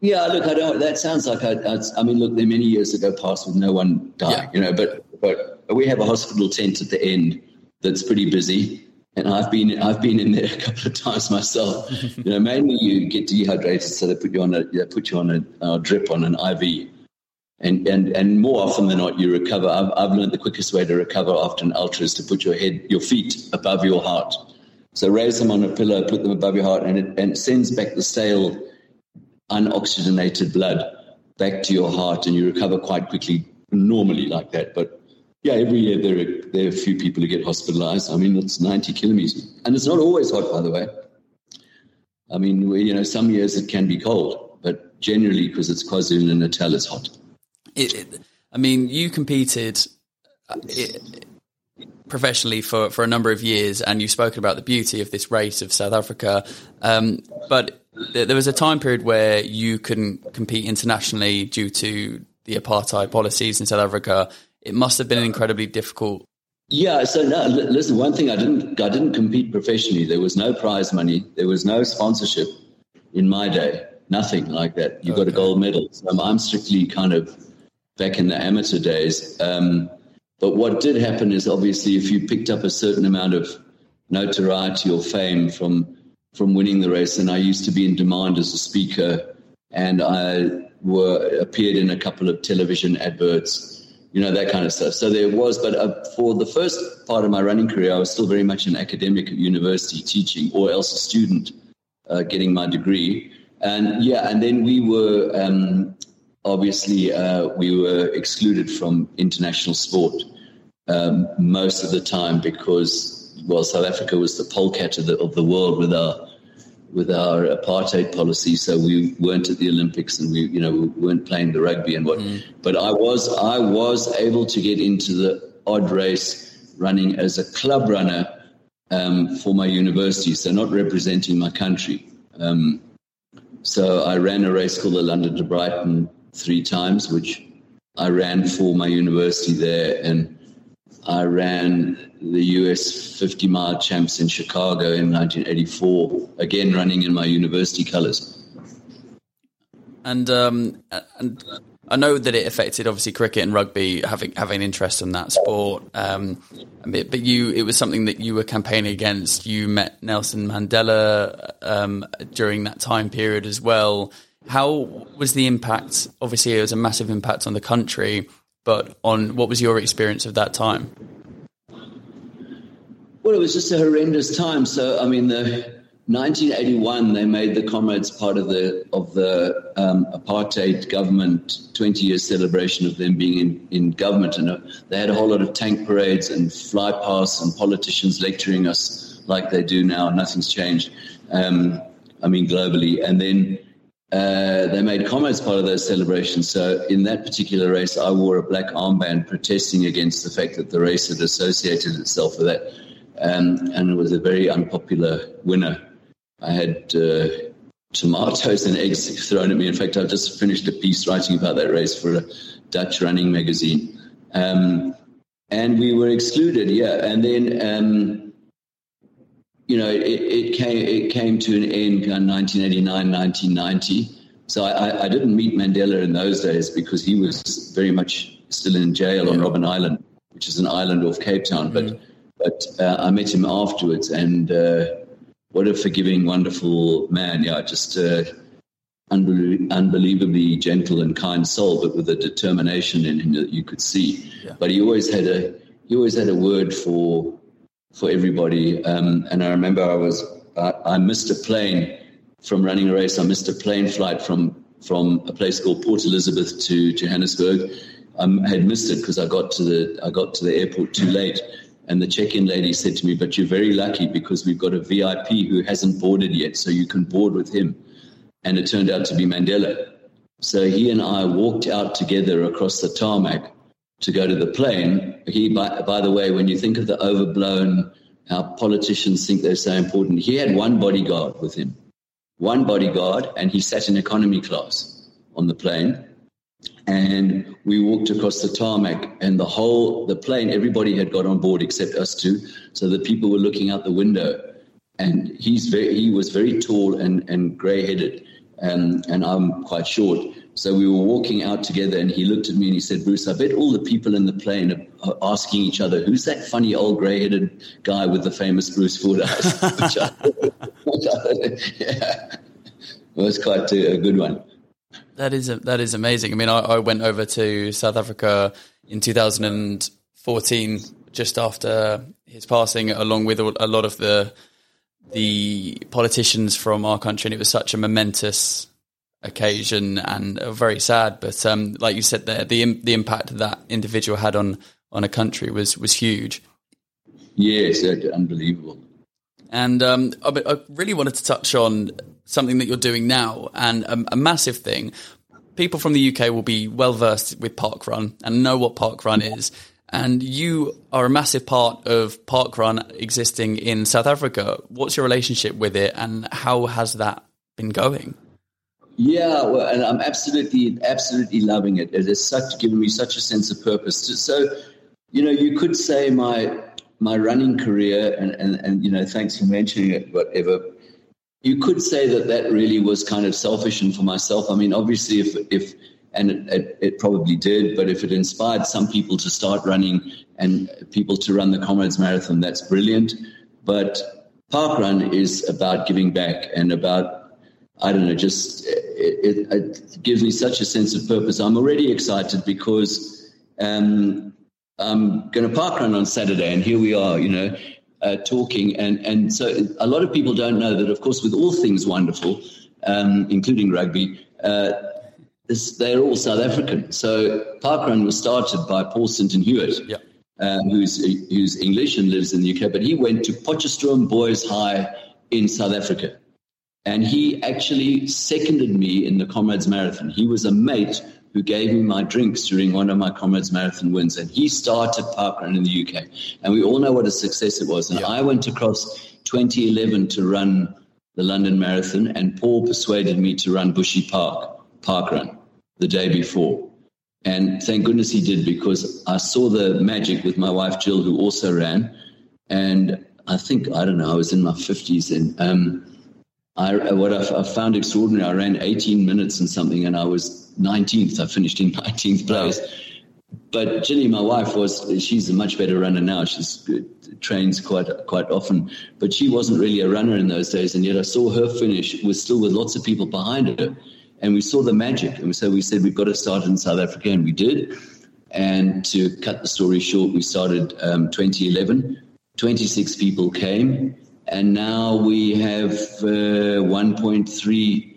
Yeah, look, I don't. That sounds like I. I mean, look, there are many years that go past with no one dying, yeah. you know. But but we have a hospital tent at the end that's pretty busy, and I've been I've been in there [laughs] a couple of times myself. [laughs] you know, mainly you get dehydrated, so they put you on a they put you on a, a drip on an IV, and and and more often than not, you recover. I've I've learned the quickest way to recover after an ultra is to put your head, your feet above your heart. So raise them on a pillow, put them above your heart, and it and sends back the stale unoxygenated blood back to your heart and you recover quite quickly normally like that. But yeah, every year there are, there are a few people who get hospitalized. I mean, it's 90 kilometers. And it's not always hot, by the way. I mean, we, you know, some years it can be cold, but generally because it's KwaZulu Natal, it's hot. It, it, I mean, you competed uh, professionally for, for a number of years, and you've spoken about the beauty of this race of South Africa. Um, but there was a time period where you couldn't compete internationally due to the apartheid policies in South Africa. It must have been incredibly difficult. Yeah. So no, listen. One thing I didn't I didn't compete professionally. There was no prize money. There was no sponsorship in my day. Nothing like that. You okay. got a gold medal. So I'm strictly kind of back in the amateur days. Um, But what did happen is obviously if you picked up a certain amount of notoriety or fame from from winning the race, and I used to be in demand as a speaker, and I were appeared in a couple of television adverts, you know that kind of stuff. So there was, but uh, for the first part of my running career, I was still very much an academic at university teaching, or else a student uh, getting my degree. And yeah, and then we were um, obviously uh, we were excluded from international sport um, most of the time because well, South Africa was the polecat of the, of the world with our with our apartheid policy, so we weren't at the Olympics and we you know we weren't playing the rugby and what. Mm. But I was I was able to get into the odd race running as a club runner um, for my university, so not representing my country. Um, so I ran a race called the London to Brighton three times, which I ran for my university there, and I ran the US 50 mile champs in Chicago in 1984, again running in my university colors. And um, and I know that it affected obviously cricket and rugby having having interest in that sport. Um, but you, it was something that you were campaigning against. You met Nelson Mandela um, during that time period as well. How was the impact? Obviously, it was a massive impact on the country, but on what was your experience of that time? Well, it was just a horrendous time. So, I mean, the 1981, they made the comrades part of the of the um, apartheid government 20 year celebration of them being in, in government, and uh, they had a whole lot of tank parades and fly pasts and politicians lecturing us like they do now. Nothing's changed. Um, I mean, globally, and then. Uh, they made comrades part of those celebrations. So in that particular race, I wore a black armband protesting against the fact that the race had associated itself with that. Um, and it was a very unpopular winner I had uh, tomatoes and eggs thrown at me. In fact, I've just finished a piece writing about that race for a Dutch running magazine. Um, and we were excluded, yeah. And then, um, you know, it, it, came it came to an end in 1989, 1990. So I, I, didn't meet Mandela in those days because he was very much still in jail yeah. on Robben Island, which is an island off Cape Town. Mm-hmm. But but uh, I met him afterwards, and uh, what a forgiving, wonderful man. Yeah, just uh, unbelievably gentle and kind soul, but with a determination in him that you could see. Yeah. But he always had a he always had a word for for everybody. Um, and I remember I was I, I missed a plane from running a race. I missed a plane flight from from a place called Port Elizabeth to Johannesburg. I had missed it because I got to the I got to the airport too late. And the check-in lady said to me, "But you're very lucky because we've got a VIP who hasn't boarded yet, so you can board with him." And it turned out to be Mandela. So he and I walked out together across the tarmac to go to the plane. He, by, by the way, when you think of the overblown, how politicians think they're so important, he had one bodyguard with him, one bodyguard, and he sat in economy class on the plane. And we walked across the tarmac and the whole the plane everybody had got on board except us two. So the people were looking out the window. And he's very he was very tall and and gray-headed. And and I'm quite short so we were walking out together and he looked at me and he said Bruce I bet all the people in the plane are asking each other who's that funny old gray-headed guy with the famous Bruce Fordyce? [laughs] Which I, yeah. It was quite a, a good one. That is that is amazing. I mean, I, I, went over to South Africa in 2014, just after his passing, along with a lot of the the politicians from our country, and it was such a momentous occasion and very sad. But um, like you said, there the the impact that individual had on on a country was was huge. Yes, unbelievable. And um, I, I really wanted to touch on something that you're doing now and a, a massive thing. People from the UK will be well versed with parkrun and know what parkrun is. And you are a massive part of parkrun existing in South Africa. What's your relationship with it and how has that been going? Yeah, well, and I'm absolutely, absolutely loving it. It has such given me such a sense of purpose. So, you know, you could say my my running career, and, and, and you know, thanks for mentioning it, whatever you could say that that really was kind of selfish and for myself. I mean, obviously, if if and it, it, it, probably did. But if it inspired some people to start running and people to run the Comrades Marathon, that's brilliant. But Parkrun is about giving back and about, I don't know, just it, it gives me such a sense of purpose. I'm already excited because um, I'm going to parkrun on Saturday, and here we are, you know, uh, talking. And, and so a lot of people don't know that, of course, with all things wonderful, um, including rugby, uh, this, they're all South African. So Parkrun was started by Paul Sinton Hewitt, yeah. uh, who's, who's English and lives in the UK, but he went to Potchefstroom Boys High in South Africa. And he actually seconded me in the Comrades Marathon. He was a mate who gave me my drinks during one of my Comrades Marathon wins. And he started Parkrun in the UK. And we all know what a success it was. And yeah. I went across 2011 to run the London Marathon, and Paul persuaded me to run Bushy Park, Parkrun, the day before. And thank goodness he did because I saw the magic with my wife Jill, who also ran. And I think, I don't know, I was in my 50s. And um, I, what I, I found extraordinary, I ran 18 minutes and something, and I was 19th. I finished in [laughs] 19th place. But Ginny, my wife, was she's a much better runner now. She's trains quite quite often, but she wasn't really a runner in those days. And yet I saw her finish with still with lots of people behind her, and we saw the magic. And so we said we've got to start in South Africa, and we did. And to cut the story short, we started um, 2011. 26 people came, and now we have uh, 1.3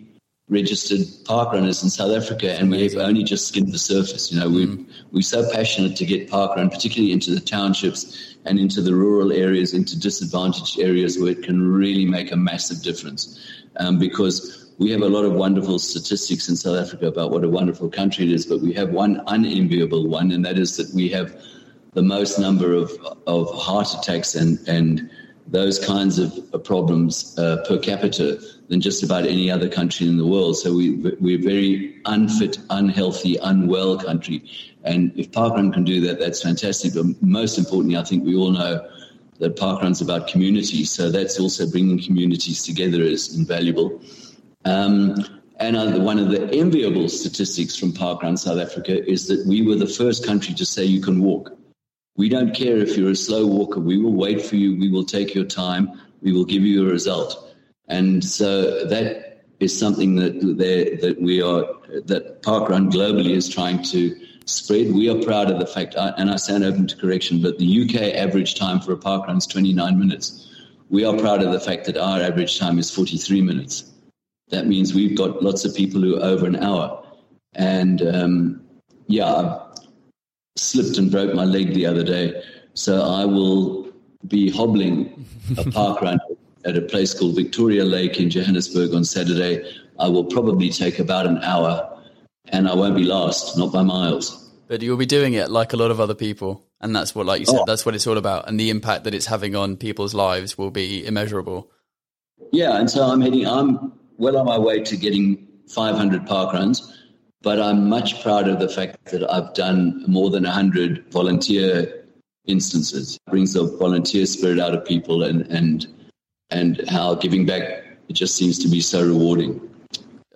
registered park runners in South Africa, and we've only just skimmed the surface. You know, we we're so passionate to get park run, particularly into the townships and into the rural areas, into disadvantaged areas where it can really make a massive difference. Um, because we have a lot of wonderful statistics in South Africa about what a wonderful country it is, but we have one unenviable one, and that is that we have the most number of of heart attacks and and those kinds of problems uh, per capita than just about any other country in the world. So we, we're a very unfit, unhealthy, unwell country. And if Parkrun can do that, that's fantastic. But most importantly, I think we all know that Parkrun's about community. So that's also bringing communities together is invaluable. Um, and one of the enviable statistics from Parkrun South Africa is that we were the first country to say you can walk. We don't care if you're a slow walker. We will wait for you. We will take your time. We will give you a result. And so that is something that that we are that Parkrun globally is trying to spread. We are proud of the fact, and I stand open to correction, but the UK average time for a parkrun is 29 minutes. We are proud of the fact that our average time is 43 minutes. That means we've got lots of people who are over an hour. And um, yeah, slipped and broke my leg the other day. So I will be hobbling a [laughs] park run at a place called Victoria Lake in Johannesburg on Saturday. I will probably take about an hour and I won't be last, not by miles. But you'll be doing it like a lot of other people. And that's what, like you said, oh. that's what it's all about. And the impact that it's having on people's lives will be immeasurable. Yeah. And so I'm heading, I'm well on my way to getting 500 park runs. But I'm much proud of the fact that I've done more than 100 volunteer instances. It brings the volunteer spirit out of people and, and, and how giving back, it just seems to be so rewarding.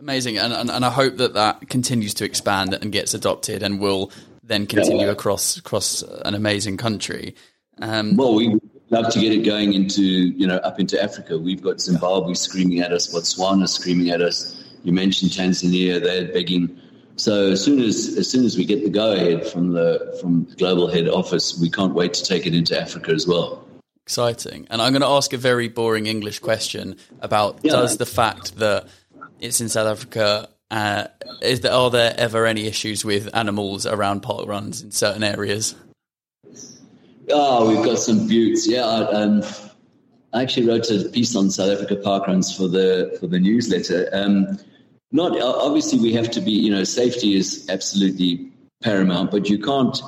Amazing. And, and, and I hope that that continues to expand and gets adopted and will then continue yeah. across, across an amazing country. Um, well, we love to get it going into, you know, up into Africa. We've got Zimbabwe screaming at us, Botswana screaming at us. You mentioned Tanzania, they're begging so as soon as as soon as we get the go ahead from the from the global head office, we can't wait to take it into Africa as well. Exciting. And I'm going to ask a very boring English question about yeah. does the fact that it's in South Africa uh, is there are there ever any issues with animals around park runs in certain areas? Oh, we've got some buttes. Yeah, um, I actually wrote a piece on South Africa park runs for the for the newsletter. Um, not obviously we have to be you know safety is absolutely paramount but you can't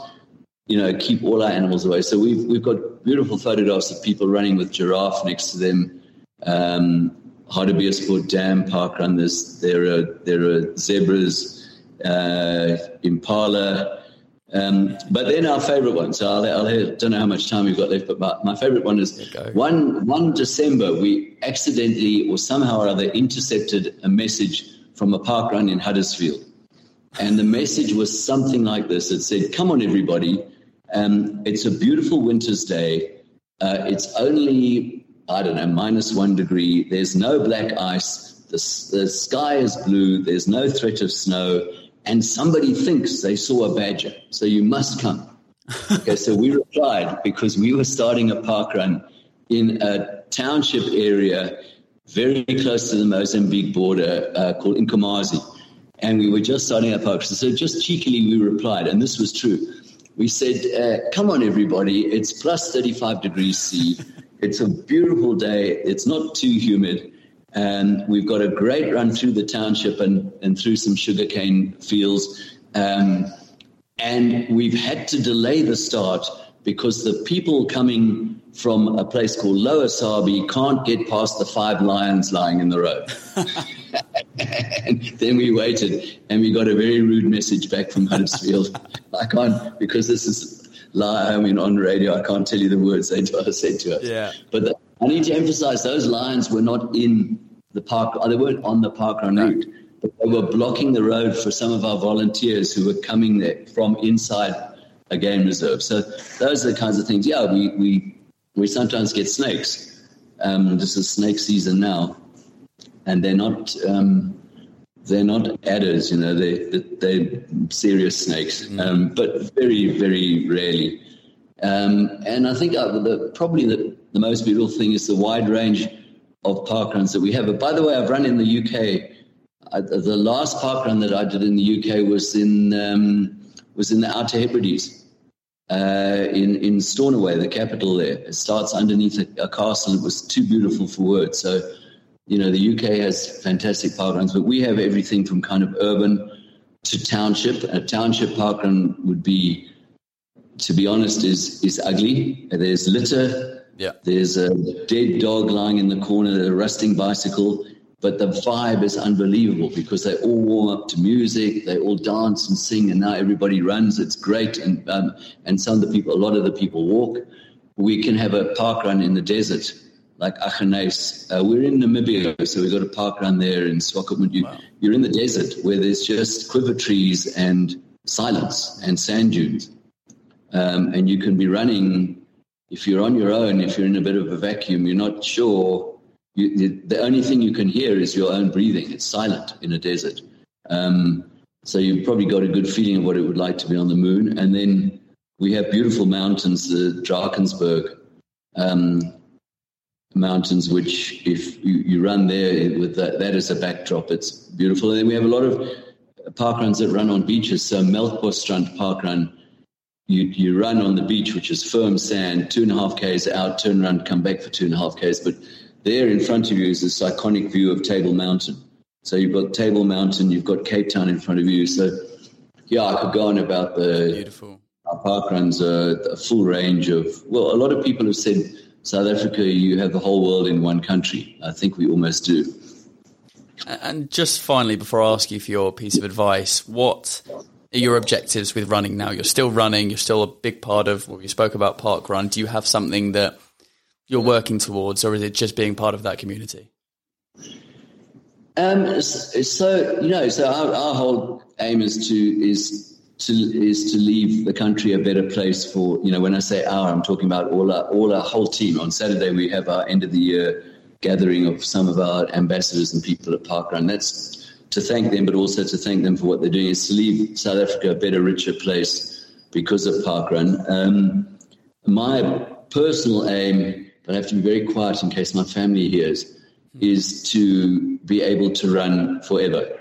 you know keep all our animals away. So we've we've got beautiful photographs of people running with giraffe next to them. Um Hartbeespoort Dam park run there's there are there are zebras uh, impala. Um, but then our favorite one so I'll, I'll, I don't know how much time we've got left but my, my favorite one is one one December we accidentally or somehow or other intercepted a message from a park run in Huddersfield. And the message was something like this it said, Come on, everybody. Um, it's a beautiful winter's day. Uh, it's only, I don't know, minus one degree. There's no black ice. The, the sky is blue. There's no threat of snow. And somebody thinks they saw a badger. So you must come. okay, so we replied because we were starting a park run in a township area very close to the Mozambique border uh, called Nkomazi. And we were just starting our park. So just cheekily we replied, and this was true. We said, uh, come on, everybody, it's plus 35 degrees C. it's a beautiful day. It's not too humid. And we've got a great run through the township and, and through some sugarcane fields. Um, and we've had to delay the start because the people coming from a place called Lower Sabi can't get past the five lions lying in the road. [laughs] and then we waited and we got a very rude message back from Huddersfield. [laughs] I can't, because this is live, I mean, on radio, I can't tell you the words they [laughs] said to us. Yeah. But the, I need to emphasize those lions were not in the park, they weren't on the park run route but they were blocking the road for some of our volunteers who were coming there from inside a game reserve. So those are the kinds of things. Yeah, we we we sometimes get snakes. Um, this is snake season now, and they're not um, they're not adders. You know, they they're serious snakes, mm. um, but very very rarely. Um, and I think uh, the, probably the, the most beautiful thing is the wide range of park runs that we have. But by the way, I've run in the UK I, the last park run that I did in the UK was in um, was in the Outer Hebrides, uh, in in Stornoway, the capital there. It starts underneath a, a, castle. It was too beautiful for words. So, you know, the UK has fantastic park runs, but we have everything from kind of urban to township. A township park run would be, to be honest, is is ugly. There's litter. Yeah. There's a dead dog lying in the corner, a rusting bicycle but the vibe is unbelievable because they all warm up to music, they all dance and sing, and now everybody runs. It's great, and um, and some of the people, a lot of the people walk. We can have a park run in the desert, like Aggeneys. Uh, we're in Namibia, so we've got a park run there in Swakopmund. You, wow. You're in the desert where there's just quiver trees and silence and sand dunes, um, and you can be running. If you're on your own, if you're in a bit of a vacuum, you're not sure you, the only thing you can hear is your own breathing. It's silent in a desert. Um, so you've probably got a good feeling of what it would like to be on the moon. And then we have beautiful mountains, the Drakensberg um, mountains, which if you, you run there with that, that as a backdrop, it's beautiful. And then we have a lot of park runs that run on beaches. So Melkbosstrand Park Run, you, you run on the beach, which is firm sand, two and a half Ks out, turn around, come back for two and a half Ks. But there in front of you is this iconic view of Table Mountain. So you've got Table Mountain, you've got Cape Town in front of you. So, yeah, I could go on about the beautiful. Our park runs a, a full range of. Well, a lot of people have said South Africa, you have the whole world in one country. I think we almost do. And just finally, before I ask you for your piece of advice, what are your objectives with running now? You're still running. You're still a big part of. Well, you spoke about park run. Do you have something that you're working towards, or is it just being part of that community? Um, so you know, so our, our whole aim is to is to is to leave the country a better place for you know. When I say our, I'm talking about all our all our whole team. On Saturday, we have our end of the year gathering of some of our ambassadors and people at Parkrun. That's to thank them, but also to thank them for what they're doing. Is to leave South Africa a better, richer place because of Parkrun. Um, my personal aim but I have to be very quiet in case my family hears, is to be able to run forever.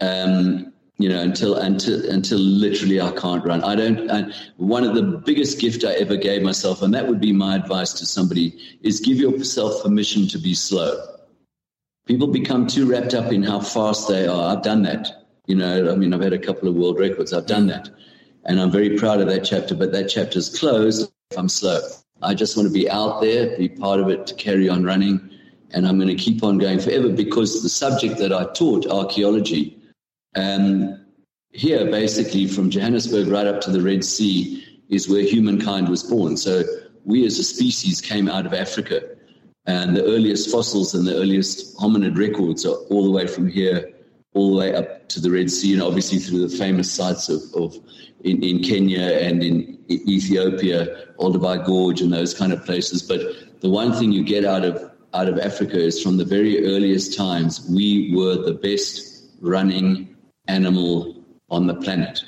Um, you know, until until until literally I can't run. I don't. One of the biggest gift I ever gave myself, and that would be my advice to somebody, is give yourself permission to be slow. People become too wrapped up in how fast they are. I've done that. You know, I mean, I've had a couple of world records. I've done that, and I'm very proud of that chapter. But that chapter's closed if I'm slow. I just want to be out there, be part of it, to carry on running. And I'm going to keep on going forever because the subject that I taught, archaeology, um, here basically from Johannesburg right up to the Red Sea is where humankind was born. So we as a species came out of Africa. And the earliest fossils and the earliest hominid records are all the way from here all the way up to the Red Sea, and obviously through the famous sites of, of in, in Kenya and in Ethiopia, Olduvai Gorge, and those kind of places. But the one thing you get out of out of Africa is from the very earliest times, we were the best running animal on the planet.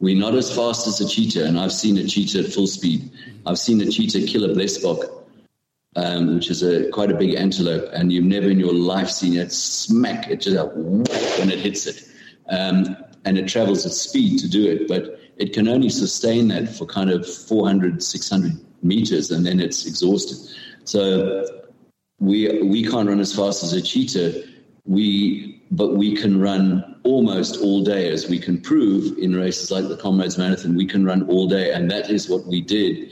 We're not as fast as a cheetah, and I've seen a cheetah at full speed. I've seen a cheetah kill a blesbok, um, which is a quite a big antelope, and you've never in your life seen it smack it just when it hits it, um, and it travels at speed to do it, but it can only sustain that for kind of 400, 600 meters, and then it's exhausted. So we we can't run as fast as a cheetah. We but we can run almost all day, as we can prove in races like the Comrades Marathon. We can run all day, and that is what we did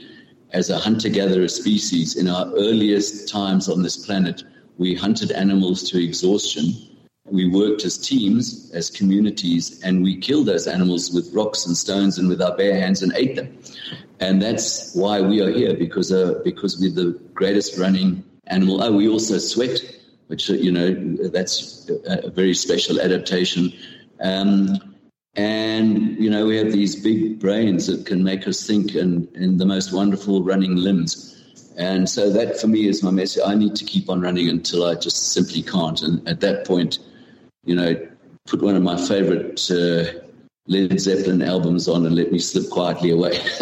as a hunter-gatherer species in our earliest times on this planet. We hunted animals to exhaustion. We worked as teams, as communities, and we killed those animals with rocks and stones and with our bare hands and ate them. And that's why we are here, because uh, because we're the greatest running animal. Oh, we also sweat, which, you know, that's a very special adaptation. Um, and, you know, we have these big brains that can make us think and, in the most wonderful running limbs. And so that for me is my message. I need to keep on running until I just simply can't. And at that point, you know, put one of my favorite uh, Led Zeppelin albums on and let me slip quietly away. [laughs]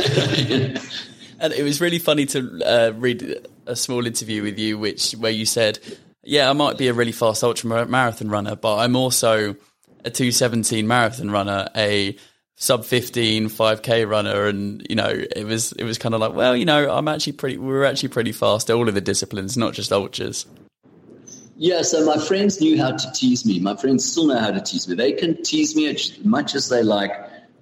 and it was really funny to uh, read a small interview with you, which where you said, "Yeah, I might be a really fast ultra marathon runner, but I'm also a 217 marathon runner, a sub 15 5k runner and you know it was it was kind of like well you know i'm actually pretty we're actually pretty fast all of the disciplines not just ultras. Yeah so my friends knew how to tease me. My friends still know how to tease me. They can tease me as much as they like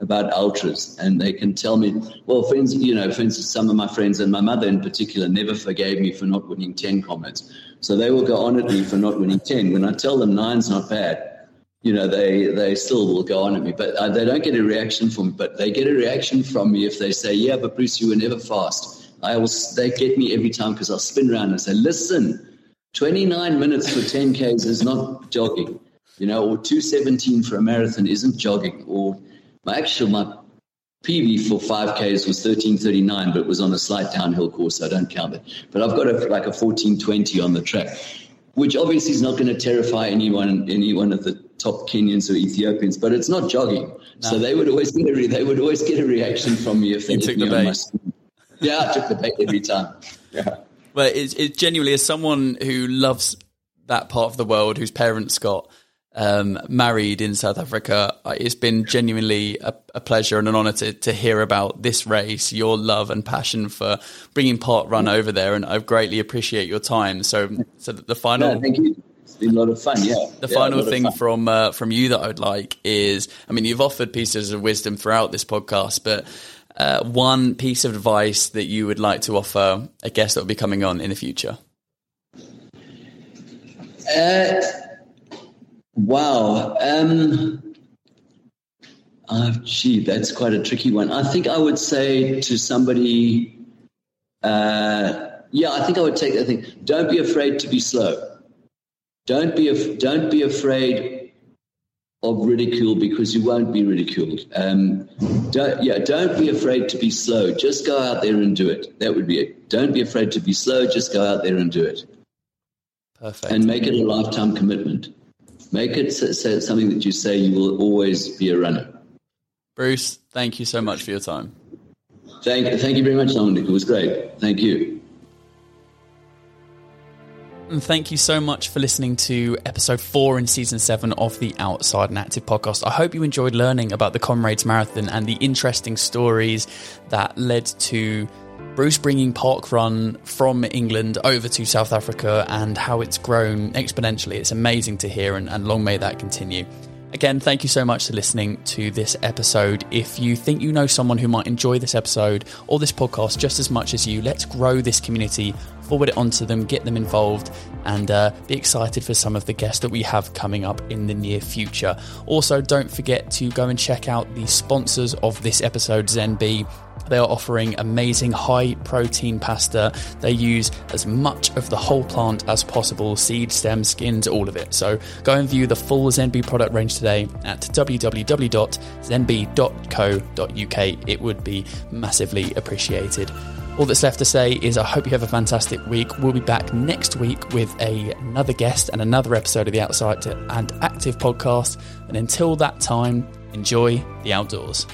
about ultras and they can tell me well friends you know for instance some of my friends and my mother in particular never forgave me for not winning 10 Comrades so they will go on at me for not winning 10 when i tell them nine's not bad you know they they still will go on at me but uh, they don't get a reaction from me but they get a reaction from me if they say yeah but bruce you were never fast. I will they get me every time because i'll spin around and say listen 29 minutes for 10 ks is not jogging. You know or 217 for a marathon isn't jogging. Or my actual my PB for 5Ks was 1339, but it was on a slight downhill course, so I don't count it. But I've got a, like a 1420 on the track, which obviously is not going to terrify anyone, any one of the top Kenyans or Ethiopians, but it's not jogging. No. So they would always get a they would always get a reaction from me if they took the bait. Yeah, I took the bait every time. [laughs] Yeah. Well, it's, it genuinely as someone who loves that part of the world, whose parents got um, married in South Africa. It's been genuinely a, a, pleasure and an honour to, to hear about this race, your love and passion for bringing Parkrun over there, and I greatly appreciate your time. So, so the final. No, thank you. A lot of fun. Yeah. The yeah, final thing from uh, from you that I'd like is, I mean, you've offered pieces of wisdom throughout this podcast, but. Uh, one piece of advice that you would like to offer a guest that will be coming on in the future? Uh, Wow. Um, oh, gee, that's quite a tricky one. I think I would say to somebody, uh, yeah, I think I would take that thing. Don't be afraid to be slow. Don't be don't be afraid of ridicule because you won't be ridiculed. Um, don't, yeah, don't be afraid to be slow. Just go out there and do it. That would be it. Don't be afraid to be slow. Just go out there and do it. Perfect. And make it a lifetime commitment. Make it something that you say you will always be a runner. Bruce, thank you so much for your time. Thank, thank you very much, Dominic. It was great. Thank you. And thank you so much for listening to episode four in season seven of the Outside and Active podcast. I hope you enjoyed learning about the Comrades Marathon and the interesting stories that led to Bruce bringing Park Run from England over to South Africa and how it's grown exponentially. It's amazing to hear, and, and long may that continue. Again, thank you so much for listening to this episode. If you think you know someone who might enjoy this episode or this podcast just as much as you, let's grow this community forward it on to them, get them involved, and uh, be excited for some of the guests that we have coming up in the near future. Also, don't forget to go and check out the sponsors of this episode, ZENB. They are offering amazing high protein pasta. They use as much of the whole plant as possible seed, stem, skins, all of it. So go and view the full ZENB product range today at www.zenb.co.uk. It would be massively appreciated. All that's left to say is I hope you have a fantastic week. We'll be back next week with a, another guest and another episode of the Outside and Active podcast. And until that time, enjoy the outdoors.